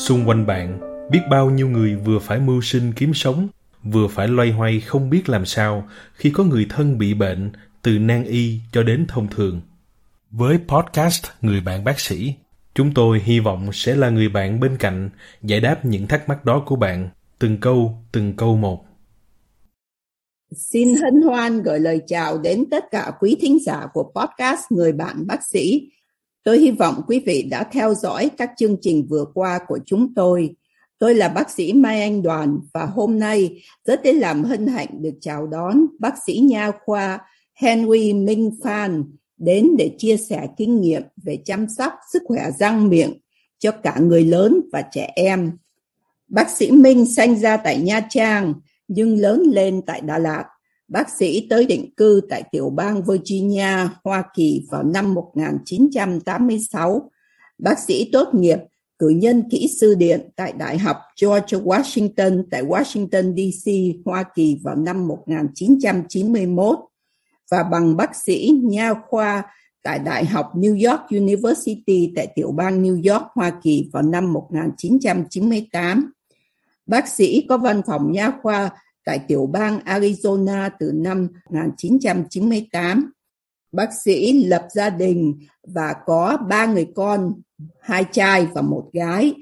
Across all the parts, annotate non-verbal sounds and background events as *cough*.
xung quanh bạn, biết bao nhiêu người vừa phải mưu sinh kiếm sống, vừa phải loay hoay không biết làm sao khi có người thân bị bệnh từ nan y cho đến thông thường. Với podcast người bạn bác sĩ, chúng tôi hy vọng sẽ là người bạn bên cạnh giải đáp những thắc mắc đó của bạn. Từng câu từng câu một. Xin hân hoan gửi lời chào đến tất cả quý thính giả của podcast Người bạn bác sĩ. Tôi hy vọng quý vị đã theo dõi các chương trình vừa qua của chúng tôi. Tôi là bác sĩ Mai Anh Đoàn và hôm nay, rất đến làm hân hạnh được chào đón bác sĩ nha khoa Henry Minh Phan đến để chia sẻ kinh nghiệm về chăm sóc sức khỏe răng miệng cho cả người lớn và trẻ em. Bác sĩ Minh sinh ra tại Nha Trang, nhưng lớn lên tại Đà Lạt. Bác sĩ tới định cư tại tiểu bang Virginia, Hoa Kỳ vào năm 1986. Bác sĩ tốt nghiệp cử nhân kỹ sư điện tại Đại học George Washington tại Washington DC, Hoa Kỳ vào năm 1991 và bằng bác sĩ nha khoa tại Đại học New York University tại tiểu bang New York, Hoa Kỳ vào năm 1998. Bác sĩ có văn phòng nha khoa tại tiểu bang Arizona từ năm 1998. Bác sĩ lập gia đình và có ba người con, hai trai và một gái.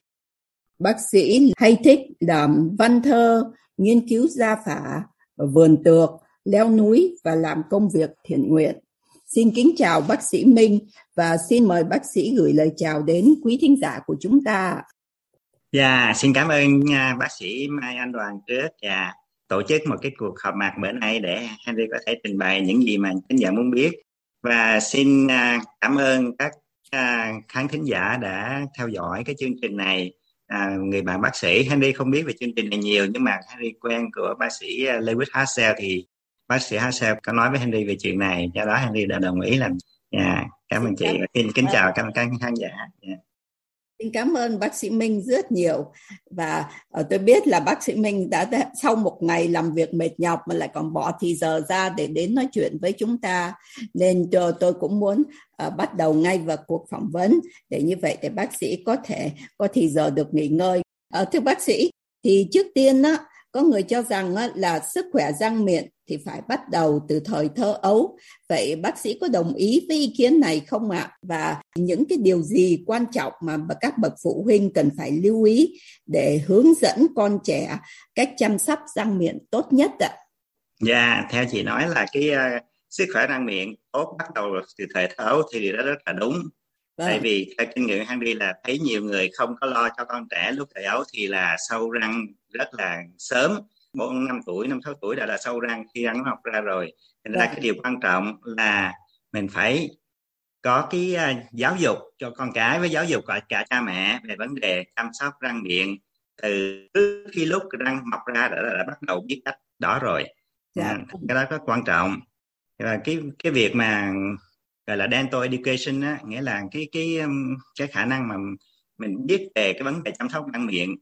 Bác sĩ hay thích làm văn thơ, nghiên cứu gia phả, vườn tược, leo núi và làm công việc thiện nguyện. Xin kính chào bác sĩ Minh và xin mời bác sĩ gửi lời chào đến quý thính giả của chúng ta. Dạ, xin cảm ơn uh, bác sĩ Mai Anh Đoàn trước và tổ chức một cái cuộc họp mặt bữa nay để Henry có thể trình bày những gì mà khán giả muốn biết. Và xin uh, cảm ơn các uh, khán thính giả đã theo dõi cái chương trình này. À, người bạn bác sĩ Henry không biết về chương trình này nhiều nhưng mà Henry quen của bác sĩ Lewis Hassel thì bác sĩ Hassel có nói với Henry về chuyện này. Do đó Henry đã đồng ý làm yeah, dạ, cảm ơn chị. Xin kính chào các khán giả. Yeah. Xin cảm ơn bác sĩ Minh rất nhiều. Và ờ, tôi biết là bác sĩ Minh đã, đã sau một ngày làm việc mệt nhọc mà lại còn bỏ thì giờ ra để đến nói chuyện với chúng ta. Nên tôi, tôi cũng muốn uh, bắt đầu ngay vào cuộc phỏng vấn. Để như vậy để bác sĩ có thể có thì giờ được nghỉ ngơi. Uh, thưa bác sĩ thì trước tiên đó có người cho rằng là sức khỏe răng miệng thì phải bắt đầu từ thời thơ ấu. Vậy bác sĩ có đồng ý với ý kiến này không ạ? À? Và những cái điều gì quan trọng mà các bậc phụ huynh cần phải lưu ý để hướng dẫn con trẻ cách chăm sóc răng miệng tốt nhất ạ? Dạ, theo chị nói là cái uh, sức khỏe răng miệng tốt bắt đầu từ thời thơ ấu thì đó rất là đúng. Vâng. Tại vì theo kinh nghiệm Henry là thấy nhiều người không có lo cho con trẻ lúc thời ấu thì là sâu răng rất là sớm bốn năm tuổi năm sáu tuổi đã là sâu răng khi răng nó mọc ra rồi thành ra dạ. cái điều quan trọng là mình phải có cái uh, giáo dục cho con cái với giáo dục cả, cả cha mẹ về vấn đề chăm sóc răng miệng từ trước khi lúc răng mọc ra đã, đã, đã bắt đầu biết cách đó rồi. Dạ. à, cái đó rất quan trọng và cái cái việc mà gọi là dental education á nghĩa là cái cái cái khả năng mà mình biết về cái vấn đề chăm sóc răng miệng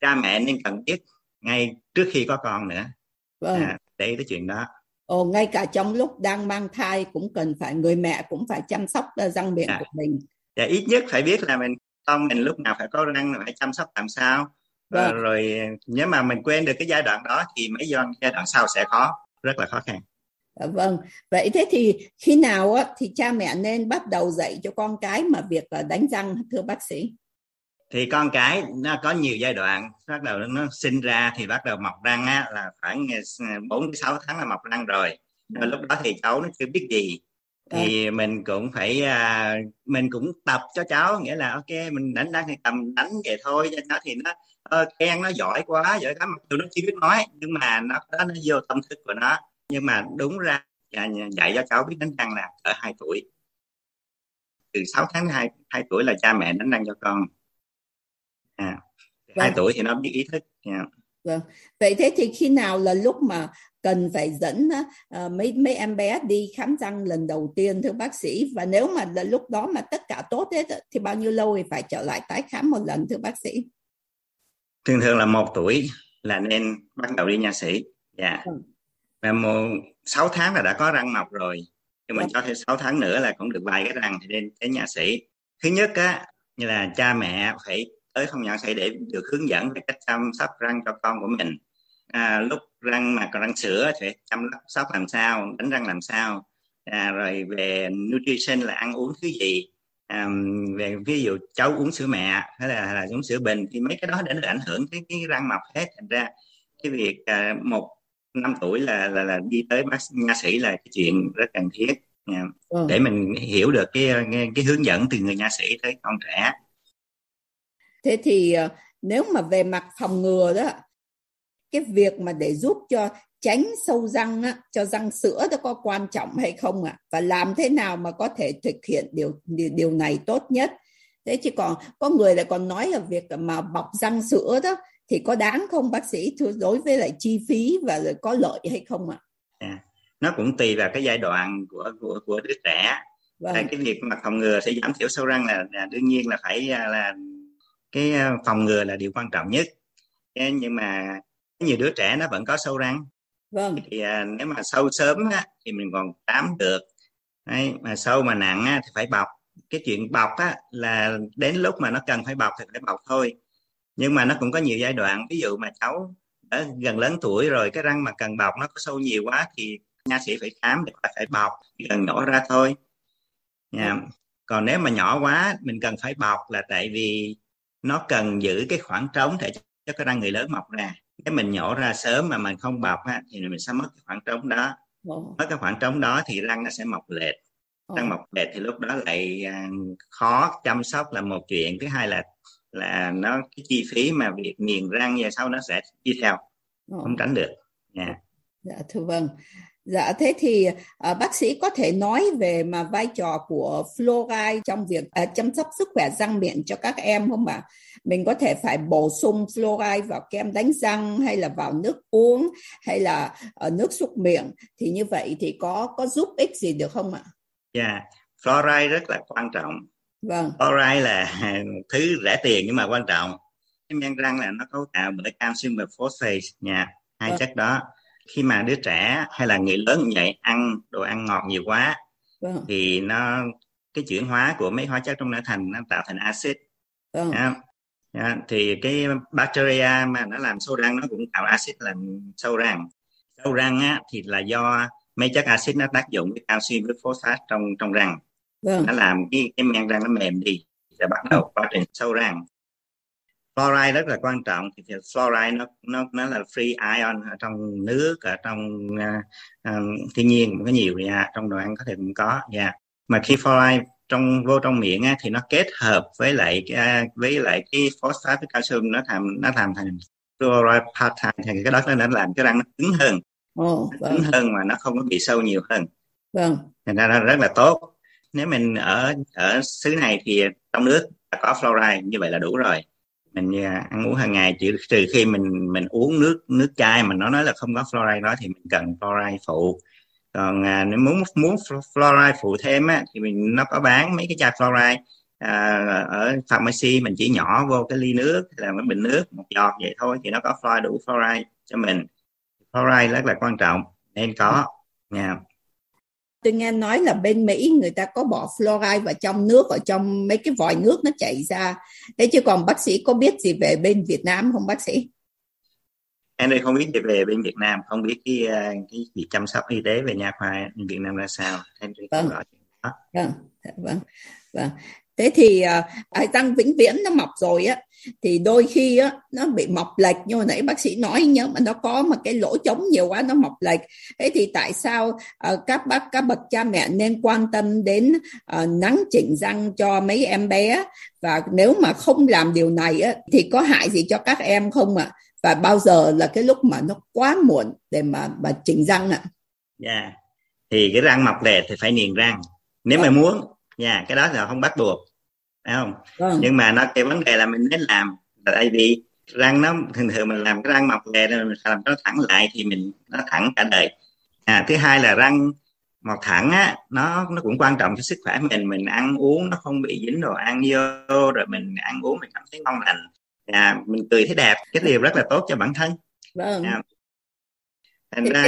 cha mẹ nên cần biết ngay trước khi có con nữa vâng. à, để cái chuyện đó Ồ, ngay cả trong lúc đang mang thai cũng cần phải người mẹ cũng phải chăm sóc răng miệng à. của mình. Dạ, ít nhất phải biết là mình con mình lúc nào phải có răng phải chăm sóc làm sao. Vâng. Rồi, rồi nếu mà mình quên được cái giai đoạn đó thì mấy giai đoạn sau sẽ khó, rất là khó khăn. À, vâng, vậy thế thì khi nào á, thì cha mẹ nên bắt đầu dạy cho con cái mà việc đánh răng thưa bác sĩ? thì con cái nó có nhiều giai đoạn bắt đầu nó sinh ra thì bắt đầu mọc răng á, là khoảng 4 đến 6 tháng là mọc răng rồi. Và lúc đó thì cháu nó chưa biết gì. Thì à. mình cũng phải à, mình cũng tập cho cháu nghĩa là ok mình đánh răng thì tầm đánh vậy thôi cho cháu thì nó uh, khen nó giỏi quá giỏi lắm. Mặc dù nó chưa biết nói nhưng mà nó đó nó vô tâm thức của nó nhưng mà đúng ra dạy cho cháu biết đánh răng là ở 2 tuổi từ 6 tháng đến 2, 2 tuổi là cha mẹ đánh răng cho con à, vâng. 2 tuổi thì nó biết ý thức yeah. vâng vậy thế thì khi nào là lúc mà cần phải dẫn uh, mấy mấy em bé đi khám răng lần đầu tiên thưa bác sĩ và nếu mà là lúc đó mà tất cả tốt hết thì bao nhiêu lâu thì phải trở lại tái khám một lần thưa bác sĩ thường thường là một tuổi là nên bắt đầu đi nha sĩ dạ yeah. ừ. Một sáu tháng là đã có răng mọc rồi. Nhưng mà ừ. cho thêm 6 tháng nữa là cũng được vài cái răng thì nên đến nhà sĩ. Thứ nhất á như là cha mẹ phải tới phòng nhỏ sĩ để được hướng dẫn về cách chăm sóc răng cho con của mình. À, lúc răng mà còn răng sữa thì chăm sóc làm sao đánh răng làm sao. À, rồi về nutrition là ăn uống thứ gì. À, về ví dụ cháu uống sữa mẹ hay là, là uống sữa bình thì mấy cái đó để nó ảnh hưởng cái cái răng mọc hết. Thành ra cái việc à, một năm tuổi là là là đi tới bác nha sĩ là cái chuyện rất cần thiết nha. Ừ. để mình hiểu được cái cái hướng dẫn từ người nha sĩ tới con trẻ thế thì ờ, nếu mà về mặt phòng ngừa đó cái việc mà để giúp cho tránh sâu răng á, cho răng sữa đó có quan trọng hay không ạ à? và làm thế nào mà có thể thực hiện điều điều này tốt nhất thế chứ còn có người lại còn nói là việc mà bọc răng sữa đó thì có đáng không bác sĩ? Đối với lại chi phí và có lợi hay không ạ? À? à, nó cũng tùy vào cái giai đoạn của của của đứa trẻ. Vâng. cái việc mà phòng ngừa sẽ giảm thiểu sâu răng là, là đương nhiên là phải à, là cái à, phòng ngừa là điều quan trọng nhất. Nhưng mà nhiều đứa trẻ nó vẫn có sâu răng. Vâng. thì à, nếu mà sâu sớm á, thì mình còn tám được. Đấy, mà sâu mà nặng á, thì phải bọc. Cái chuyện bọc á, là đến lúc mà nó cần phải bọc thì phải bọc thôi nhưng mà nó cũng có nhiều giai đoạn. Ví dụ mà cháu đã gần lớn tuổi rồi cái răng mà cần bọc nó có sâu nhiều quá thì nha sĩ phải khám để phải bọc gần nhỏ ra thôi. Nha. Vâng. còn nếu mà nhỏ quá mình cần phải bọc là tại vì nó cần giữ cái khoảng trống để cho cái răng người lớn mọc ra. Nếu mình nhổ ra sớm mà mình không bọc á, thì mình sẽ mất cái khoảng trống đó. Mất cái khoảng trống đó thì răng nó sẽ mọc lệch. Răng mọc lệch thì lúc đó lại à, khó chăm sóc là một chuyện. Thứ hai là là nó cái chi phí mà việc nghiền răng và sau nó sẽ đi theo oh. không tránh được nha yeah. dạ thưa vâng Dạ thế thì à, bác sĩ có thể nói về mà vai trò của fluoride trong việc à, chăm sóc sức khỏe răng miệng cho các em không ạ? Mình có thể phải bổ sung fluoride vào kem đánh răng hay là vào nước uống hay là ở nước súc miệng thì như vậy thì có có giúp ích gì được không ạ? Dạ, yeah. fluoride rất là quan trọng. Vâng. Fluoride là thứ rẻ tiền nhưng mà quan trọng. Cái men răng là nó cấu tạo bởi calcium và phosphate nha, hai vâng. chất đó khi mà đứa trẻ hay là người lớn như vậy ăn đồ ăn ngọt nhiều quá vâng. thì nó cái chuyển hóa của mấy hóa chất trong não thành nó tạo thành axit vâng. à, thì cái bacteria mà nó làm sâu răng nó cũng tạo axit làm sâu răng sâu răng á, thì là do mấy chất axit nó tác dụng với calcium với phosphate trong trong răng vâng. nó làm cái cái men răng nó mềm đi và bắt đầu quá trình sâu răng fluoride rất là quan trọng thì fluoride nó nó nó là free ion ở trong nước ở trong uh, uh, thiên nhiên có nhiều nha trong đồ ăn có thể cũng có nha yeah. mà khi fluoride trong vô trong miệng á, thì nó kết hợp với lại cái, với lại cái phosphate với calcium nó làm nó làm thành fluoride part thì cái đó nó làm cái răng nó cứng hơn oh, vâng. cứng hơn mà nó không có bị sâu nhiều hơn vâng thành ra nó rất là tốt nếu mình ở ở xứ này thì trong nước có fluoride như vậy là đủ rồi. Mình à, ăn uống hàng ngày chỉ trừ khi mình mình uống nước nước chai mà nó nói là không có fluoride đó thì mình cần fluoride phụ. Còn à, nếu muốn muốn fluoride phụ thêm á, thì mình nó có bán mấy cái chai fluoride à, ở pharmacy mình chỉ nhỏ vô cái ly nước là cái bình nước một giọt vậy thôi thì nó có fluoride đủ fluoride cho mình. Fluoride rất là quan trọng nên có nha. yeah tôi nghe nói là bên Mỹ người ta có bỏ fluoride vào trong nước ở trong mấy cái vòi nước nó chảy ra. Thế chứ còn bác sĩ có biết gì về bên Việt Nam không bác sĩ? Em đây không biết gì về bên Việt Nam không biết cái ờ, cái việc chăm sóc y tế về nha khoa Việt Nam ra sao. Em vâng. vâng vâng. Vâng thế thì uh, răng vĩnh viễn nó mọc rồi á thì đôi khi á nó bị mọc lệch như hồi nãy bác sĩ nói nhớ mà nó có một cái lỗ trống nhiều quá nó mọc lệch thế thì tại sao uh, các bác các bậc cha mẹ nên quan tâm đến uh, nắng chỉnh răng cho mấy em bé và nếu mà không làm điều này á thì có hại gì cho các em không ạ à? và bao giờ là cái lúc mà nó quá muộn để mà mà chỉnh răng ạ à? dạ yeah. thì cái răng mọc lệch thì phải niềng răng nếu mà muốn nha yeah, cái đó là không bắt buộc phải không? Vâng. nhưng mà nó cái vấn đề là mình nên làm. Là tại vì răng nó thường thường mình làm cái răng mọc lè rồi mình làm nó thẳng lại thì mình nó thẳng cả đời. À, thứ hai là răng mọc thẳng á nó nó cũng quan trọng cho sức khỏe mình. Mình ăn uống nó không bị dính đồ ăn vô rồi mình ăn uống mình cảm thấy ngon lành. À, mình cười thấy đẹp cái điều rất là tốt cho bản thân. Vâng. à, thành ra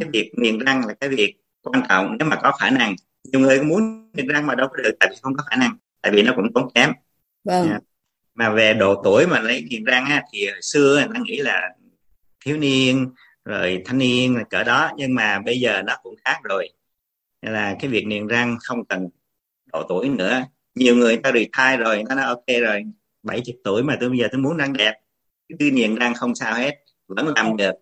cái việc niềng răng là cái việc quan trọng nếu mà có khả năng. Nhiều người muốn niềng răng mà đâu có được tại vì không có khả năng tại vì nó cũng tốn kém. Vâng. mà về độ tuổi mà lấy niềng răng á, thì hồi xưa người ta nghĩ là thiếu niên rồi thanh niên là cỡ đó. Nhưng mà bây giờ nó cũng khác rồi. Nên là cái việc niềng răng không cần độ tuổi nữa. Nhiều người ta retire rồi nó nói ok rồi. 70 tuổi mà tôi bây giờ tôi muốn răng đẹp. Cứ niềng răng không sao hết vẫn làm được.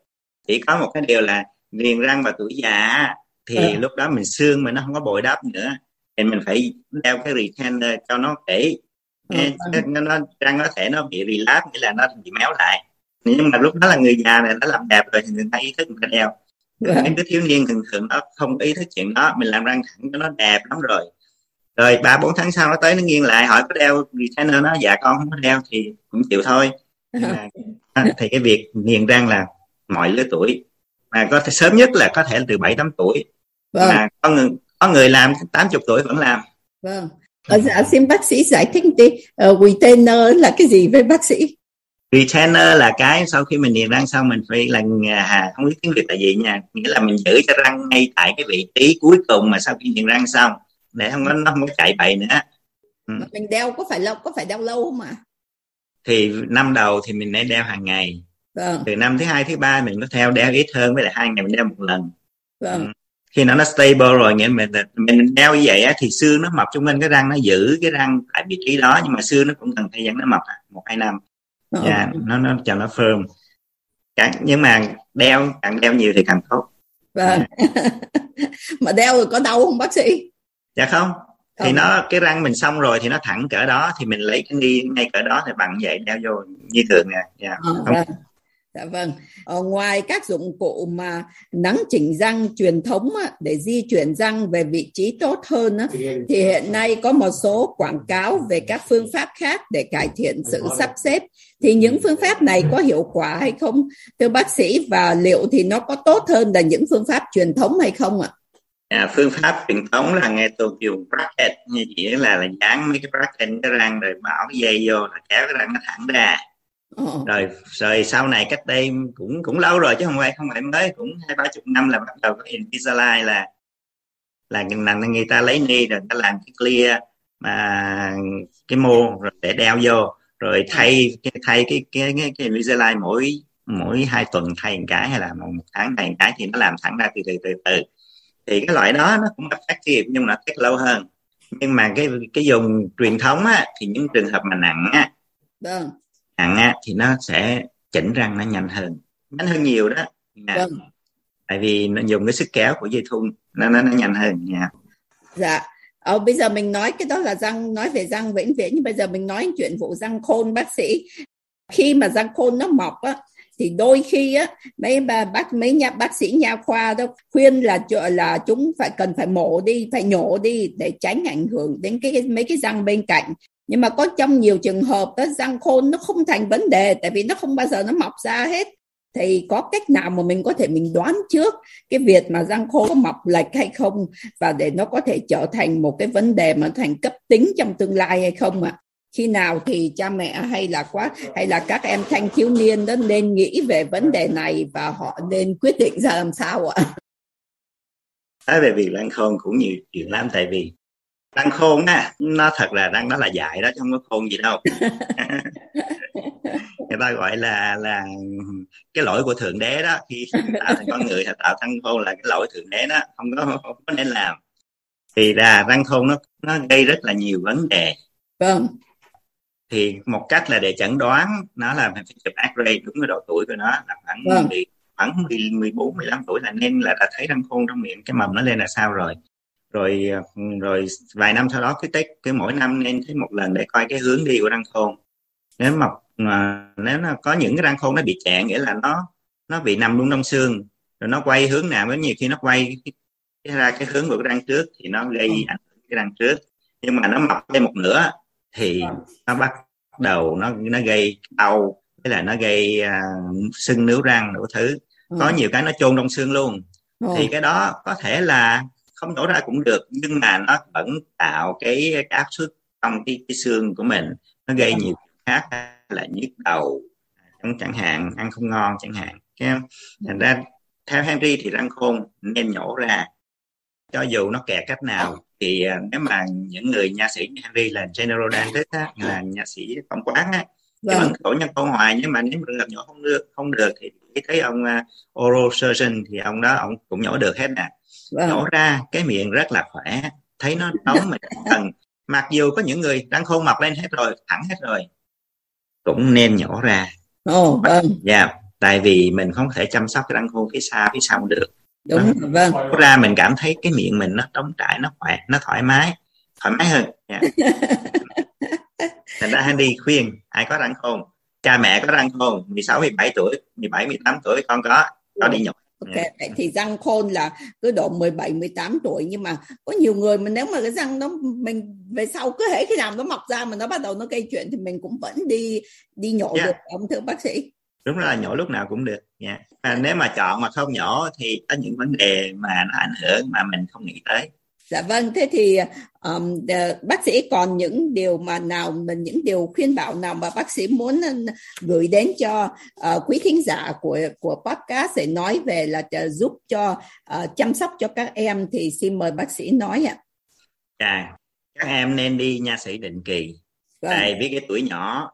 Chỉ có một cái điều là niềng răng và tuổi già thì à. lúc đó mình xương mà nó không có bồi đắp nữa thì mình phải đeo cái retainer cho nó kỹ. À. nó, nó răng có thể nó bị relapse nghĩa là nó bị méo lại. Nhưng mà lúc đó là người già này nó làm đẹp rồi thì người ta ý thức người ta đeo. Yeah. những cái thiếu niên thường thường nó không ý thức chuyện đó mình làm răng thẳng cho nó đẹp lắm rồi. Rồi ba bốn tháng sau nó tới nó nghiêng lại hỏi có đeo retainer nó? Dạ con không có đeo thì cũng chịu thôi. Mà, thì cái việc nghiền răng là mọi lứa tuổi. Mà có thể sớm nhất là có thể là từ bảy tám tuổi. Vâng. mà có người có người làm 80 tuổi vẫn làm. Vâng. À, dạ xin bác sĩ giải thích đi. Uh, retainer là cái gì với bác sĩ? Retainer là cái sau khi mình niềng răng xong mình phải là à, không biết tiếng việt là gì nha. Nghĩa là mình giữ cho răng ngay tại cái vị trí cuối cùng mà sau khi niềng răng xong để không nó không có chạy bậy nữa. Ừ. mình đeo có phải lâu có phải đeo lâu không ạ? Thì năm đầu thì mình nên đeo hàng ngày. Vâng. từ năm thứ hai thứ ba mình có theo đeo ít hơn với lại hai ngày mình đeo một lần. Vâng. Ừ. khi nó nó stable rồi nghĩa mình mình đeo như vậy á, thì xương nó mọc chung quanh cái răng nó giữ cái răng tại vị trí đó nhưng mà xương nó cũng cần thời gian nó mọc một hai năm. Yeah, nó nó cho nó firm. Càng, nhưng mà đeo càng đeo nhiều thì càng tốt. Vâng. *laughs* Mà đeo rồi có đau không bác sĩ? Dạ không. Thì nó cái răng mình xong rồi thì nó thẳng cỡ đó thì mình lấy cái nghi ngay cỡ đó thì bằng vậy đeo vô như thường nè. Dạ, à, không, vâng. Dạ vâng. Ở ngoài các dụng cụ mà nắng chỉnh răng truyền thống á, để di chuyển răng về vị trí tốt hơn á, thì hiện nay có một số quảng cáo về các phương pháp khác để cải thiện sự sắp xếp. Thì những phương pháp này có hiệu quả hay không, thưa bác sĩ? Và liệu thì nó có tốt hơn là những phương pháp truyền thống hay không ạ? À, phương pháp truyền thống là nghe tôi dùng bracket như chỉ là là dán mấy cái bracket cái răng rồi bảo dây vô là kéo cái răng nó thẳng ra Ồ. rồi rồi sau này cách đây cũng cũng lâu rồi chứ không phải không phải mới cũng hai ba chục năm là bắt đầu có Invisalign là là là người ta lấy ni rồi ta làm cái clear mà cái mô rồi để đeo vô rồi thay cái thay cái cái cái, cái Invisalign mỗi mỗi hai tuần thay một cái hay là một, tháng thay một cái thì nó làm thẳng ra từ từ từ từ. Thì cái loại đó nó cũng effective nhưng mà nó take lâu hơn. Nhưng mà cái cái dùng truyền thống á thì những trường hợp mà nặng á vâng nặng á, thì nó sẽ chỉnh răng nó nhanh hơn. Nhanh hơn nhiều đó. Nha. Vâng. tại vì nó dùng cái sức kéo của dây thun nó nó, nó nhanh hơn nha. Dạ. Ờ, bây giờ mình nói cái đó là răng nói về răng vĩnh viễn nhưng bây giờ mình nói chuyện vụ răng khôn bác sĩ. Khi mà răng khôn nó mọc á thì đôi khi á mấy bà bác mấy nhà bác sĩ nha khoa đó khuyên là là chúng phải cần phải mổ đi phải nhổ đi để tránh ảnh hưởng đến cái mấy cái răng bên cạnh nhưng mà có trong nhiều trường hợp đó răng khôn nó không thành vấn đề, tại vì nó không bao giờ nó mọc ra hết thì có cách nào mà mình có thể mình đoán trước cái việc mà răng khôn có mọc lệch hay không và để nó có thể trở thành một cái vấn đề mà thành cấp tính trong tương lai hay không ạ? À? Khi nào thì cha mẹ hay là quá, hay là các em thanh thiếu niên đó nên nghĩ về vấn đề này và họ nên quyết định ra làm sao ạ? Nói về việc răng khôn cũng nhiều chuyện lắm, tại vì răng khôn á. Nó thật là răng đó là dại đó chứ không có khôn gì đâu. *laughs* Người ta gọi là là cái lỗi của thượng đế đó. Khi tạo thành con người tạo răng khôn là cái lỗi thượng đế đó. Không có không có nên làm. Thì là răng khôn nó nó gây rất là nhiều vấn đề. Vâng. Thì một cách là để chẩn đoán nó là phải chụp X-ray đúng cái độ tuổi của nó là khoảng vâng. khoảng 14 15 tuổi là nên là đã thấy răng khôn trong miệng. Cái mầm nó lên là sao rồi rồi rồi vài năm sau đó cái tết cái mỗi năm nên thấy một lần để coi cái hướng đi của răng khôn. Nếu mà, mà nếu nó có những cái răng khôn nó bị chẹn nghĩa là nó nó bị nằm luôn trong xương rồi nó quay hướng nào với nhiều khi nó quay cái, ra cái hướng của cái răng trước thì nó gây ừ. ảnh hưởng cái răng trước. Nhưng mà nó mọc lên một nửa thì nó bắt đầu nó nó gây đau với là nó gây uh, sưng níu răng đủ thứ. Có ừ. nhiều cái nó chôn trong xương luôn. Thì cái đó có thể là không nổ ra cũng được nhưng mà nó vẫn tạo cái, cái áp suất trong cái, cái xương của mình. Nó gây nhiều khác là nhức đầu chẳng hạn ăn không ngon chẳng hạn cái thành ra theo Henry thì răng khôn nên nhổ ra. Cho dù nó kẹt cách nào thì uh, nếu mà những người nha sĩ như Henry là general dentist á, là nha sĩ tổng quán á vâng. vẫn khổ nhân câu hoài nhưng mà nếu mà gặp nhổ không được không được thì thấy ông uh, oral surgeon thì ông đó ông cũng nhổ được hết nè. Nhổ ra cái miệng rất là khỏe thấy nó nóng mà cần mặc dù có những người răng khôn mọc lên hết rồi thẳng hết rồi cũng nên nhổ ra Ồ, vâng. Dạ, tại vì mình không thể chăm sóc cái răng khôn phía sau phía sau được. Đúng, đó. vâng. Thật ra mình cảm thấy cái miệng mình nó trống trải, nó khỏe, nó thoải mái, thoải mái hơn. Dạ. *laughs* Thành ra Handy khuyên ai có răng khôn, cha mẹ có răng khôn, 16, 17 tuổi, 17, 18 tuổi con có, có đi nhổ Ok, yeah. vậy thì răng khôn là cứ độ 17, 18 tuổi nhưng mà có nhiều người mà nếu mà cái răng nó mình về sau cứ hễ khi nào nó mọc ra mà nó bắt đầu nó gây chuyện thì mình cũng vẫn đi đi nhổ yeah. được ông thưa bác sĩ. Đúng là nhổ lúc nào cũng được. Yeah. À, nếu mà chọn mà không nhổ thì có những vấn đề mà nó ảnh hưởng mà mình không nghĩ tới. Dạ vâng, thế thì um, bác sĩ còn những điều mà nào mình những điều khuyên bảo nào mà bác sĩ muốn gửi đến cho uh, quý thính giả của của podcast để nói về là giúp cho uh, chăm sóc cho các em thì xin mời bác sĩ nói ạ. Dạ, các em nên đi nha sĩ định kỳ. Vâng. Tại vì cái tuổi nhỏ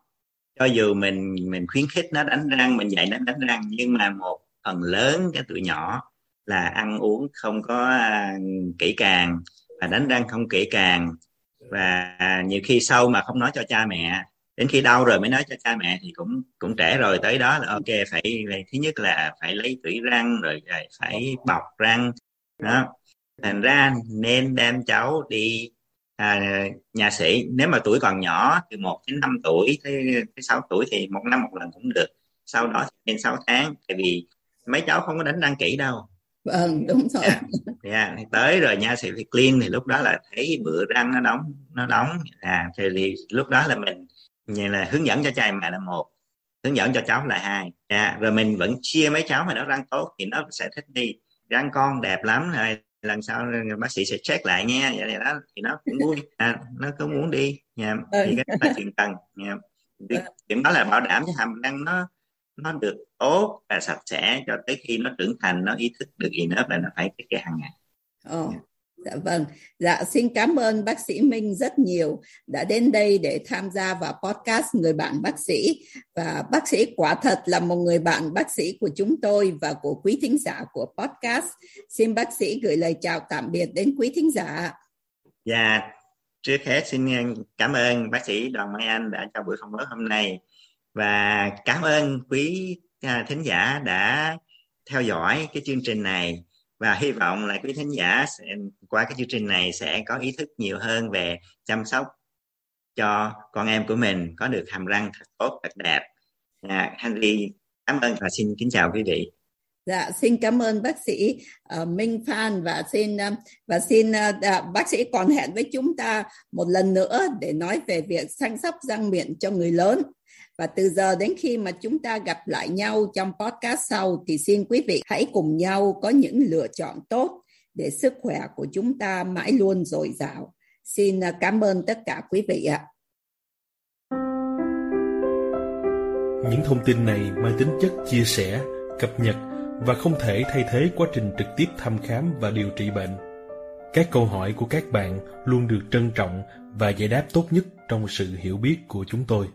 cho dù mình mình khuyến khích nó đánh răng, mình dạy nó đánh răng nhưng mà một phần lớn cái tuổi nhỏ là ăn uống không có à, kỹ càng và đánh răng không kỹ càng. Và nhiều khi sâu mà không nói cho cha mẹ đến khi đau rồi mới nói cho cha mẹ thì cũng cũng trễ rồi. Tới đó là ok phải thứ nhất là phải lấy tủy răng rồi à, phải bọc răng. Đó. Thành ra nên đem cháu đi à, nhà sĩ. Nếu mà tuổi còn nhỏ từ 1 đến 5 tuổi tới, tới 6 tuổi thì một năm một lần cũng được. Sau đó thì nên 6 tháng tại vì mấy cháu không có đánh răng kỹ đâu vâng đúng rồi yeah. yeah. tới rồi nha sĩ thì clean thì lúc đó là thấy bữa răng nó đóng nó đóng à thì, thì lúc đó là mình như là hướng dẫn cho cha mẹ là một hướng dẫn cho cháu là hai yeah. rồi mình vẫn chia mấy cháu mà nó răng tốt thì nó sẽ thích đi răng con đẹp lắm rồi lần sau bác sĩ sẽ check lại nha vậy đó thì nó cũng vui à, nó cũng muốn đi nha yeah. thì cái là chuyện cần nha yeah. chuyện đó là bảo đảm cho hàm răng nó nó được tốt và sạch sẽ cho tới khi nó trưởng thành nó ý thức được gì nữa là nó phải cái cái hàng ngày oh. Dạ vâng, dạ xin cảm ơn bác sĩ Minh rất nhiều đã đến đây để tham gia vào podcast Người bạn bác sĩ và bác sĩ quả thật là một người bạn bác sĩ của chúng tôi và của quý thính giả của podcast. Xin bác sĩ gửi lời chào tạm biệt đến quý thính giả. Dạ, trước hết xin cảm ơn bác sĩ Đoàn Mai Anh đã cho buổi phỏng vấn hôm nay và cảm ơn quý à, thính giả đã theo dõi cái chương trình này. Và hy vọng là quý thính giả sẽ, qua cái chương trình này sẽ có ý thức nhiều hơn về chăm sóc cho con em của mình có được hàm răng thật tốt thật đẹp. À, Henry cảm ơn và xin kính chào quý vị. Dạ, xin cảm ơn bác sĩ uh, Minh Phan và xin uh, và xin uh, bác sĩ còn hẹn với chúng ta một lần nữa để nói về việc chăm sóc răng miệng cho người lớn. Và từ giờ đến khi mà chúng ta gặp lại nhau trong podcast sau thì xin quý vị hãy cùng nhau có những lựa chọn tốt để sức khỏe của chúng ta mãi luôn dồi dào. Xin à, cảm ơn tất cả quý vị ạ. Những thông tin này mang tính chất chia sẻ, cập nhật và không thể thay thế quá trình trực tiếp thăm khám và điều trị bệnh. Các câu hỏi của các bạn luôn được trân trọng và giải đáp tốt nhất trong sự hiểu biết của chúng tôi.